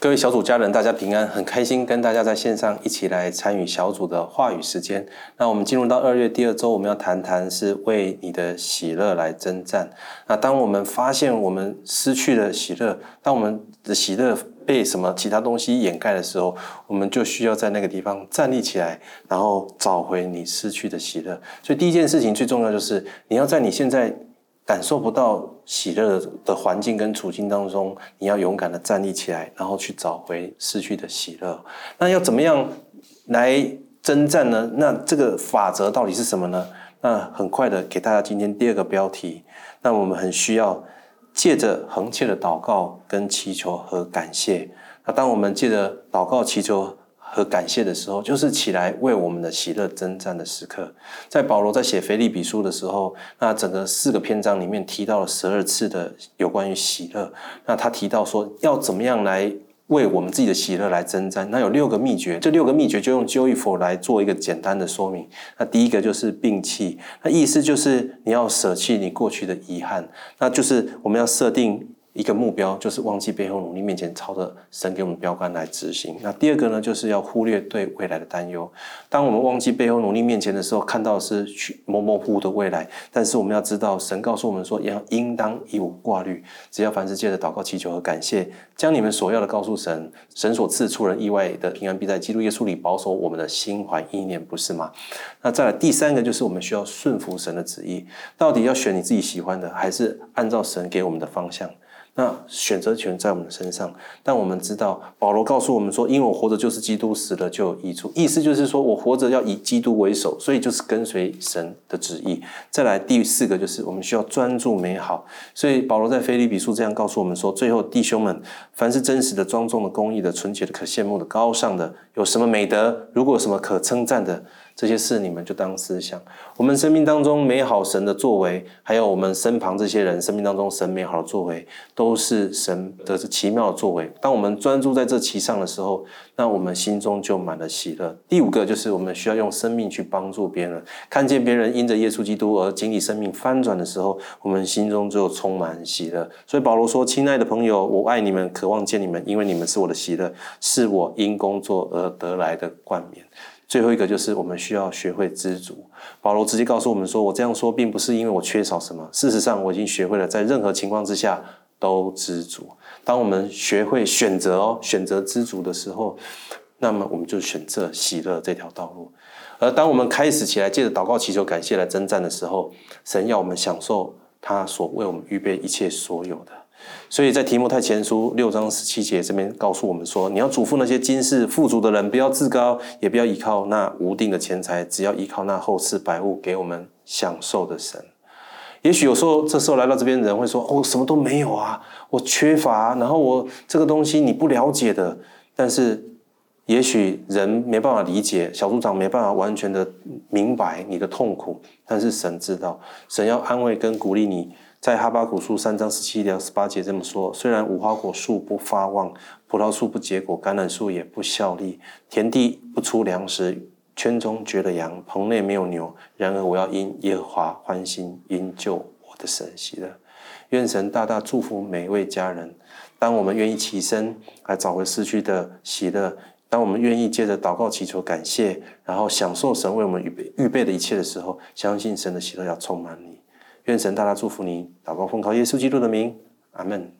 各位小组家人，大家平安，很开心跟大家在线上一起来参与小组的话语时间。那我们进入到二月第二周，我们要谈谈是为你的喜乐来征战。那当我们发现我们失去了喜乐，当我们的喜乐被什么其他东西掩盖的时候，我们就需要在那个地方站立起来，然后找回你失去的喜乐。所以第一件事情最重要就是你要在你现在。感受不到喜乐的环境跟处境当中，你要勇敢的站立起来，然后去找回失去的喜乐。那要怎么样来征战呢？那这个法则到底是什么呢？那很快的给大家今天第二个标题。那我们很需要借着恒切的祷告跟祈求和感谢。那当我们借着祷告祈求。和感谢的时候，就是起来为我们的喜乐征战的时刻。在保罗在写腓利比书的时候，那整个四个篇章里面提到了十二次的有关于喜乐。那他提到说，要怎么样来为我们自己的喜乐来征战？那有六个秘诀，这六个秘诀就用 joyful 来做一个简单的说明。那第一个就是摒弃，那意思就是你要舍弃你过去的遗憾，那就是我们要设定。一个目标就是忘记背后努力，面前朝着神给我们标杆来执行。那第二个呢，就是要忽略对未来的担忧。当我们忘记背后努力面前的时候，看到的是模模糊糊的未来。但是我们要知道，神告诉我们说，要应当以无挂虑，只要凡事借着祷告、祈求和感谢，将你们所要的告诉神，神所赐出人意外的平安，必在基督耶稣里保守我们的心怀意念，不是吗？那再来第三个，就是我们需要顺服神的旨意。到底要选你自己喜欢的，还是按照神给我们的方向？那选择权在我们身上，但我们知道保罗告诉我们说：“因为我活着就是基督，死了就有益处。”意思就是说我活着要以基督为首，所以就是跟随神的旨意。再来第四个就是我们需要专注美好，所以保罗在腓立比书这样告诉我们说：“最后弟兄们，凡是真实的、庄重的、公义的、纯洁的、可羡慕的、高尚的，有什么美德，如果有什么可称赞的。”这些事你们就当思想。我们生命当中美好神的作为，还有我们身旁这些人生命当中神美好的作为，都是神的奇妙的作为。当我们专注在这其上的时候，那我们心中就满了喜乐。第五个就是我们需要用生命去帮助别人，看见别人因着耶稣基督而经历生命翻转的时候，我们心中就充满喜乐。所以保罗说：“亲爱的朋友，我爱你们，渴望见你们，因为你们是我的喜乐，是我因工作而得来的冠冕。”最后一个就是我们需要学会知足。保罗直接告诉我们说：“我这样说，并不是因为我缺少什么。事实上，我已经学会了在任何情况之下都知足。当我们学会选择哦，选择知足的时候，那么我们就选择喜乐这条道路。而当我们开始起来，借着祷告、祈求、感谢来征战的时候，神要我们享受他所为我们预备一切所有的。”所以在提摩太前书六章十七节这边告诉我们说，你要嘱咐那些今世富足的人，不要自高，也不要依靠那无定的钱财，只要依靠那后世百物给我们享受的神。也许有时候这时候来到这边的人会说：“哦，什么都没有啊，我缺乏，然后我这个东西你不了解的。”但是也许人没办法理解，小组长没办法完全的明白你的痛苦，但是神知道，神要安慰跟鼓励你。在哈巴古书三章十七到十八节这么说：虽然无花果树不发旺，葡萄树不结果，橄榄树也不效力，田地不出粮食，圈中绝了羊，棚内没有牛，然而我要因耶和华欢心，因救我的神喜乐。愿神大大祝福每一位家人。当我们愿意起身来找回失去的喜乐，当我们愿意借着祷告祈求感谢，然后享受神为我们预备预备的一切的时候，相信神的喜乐要充满你。愿神大大祝福你，祷告奉靠耶稣基督的名，阿门。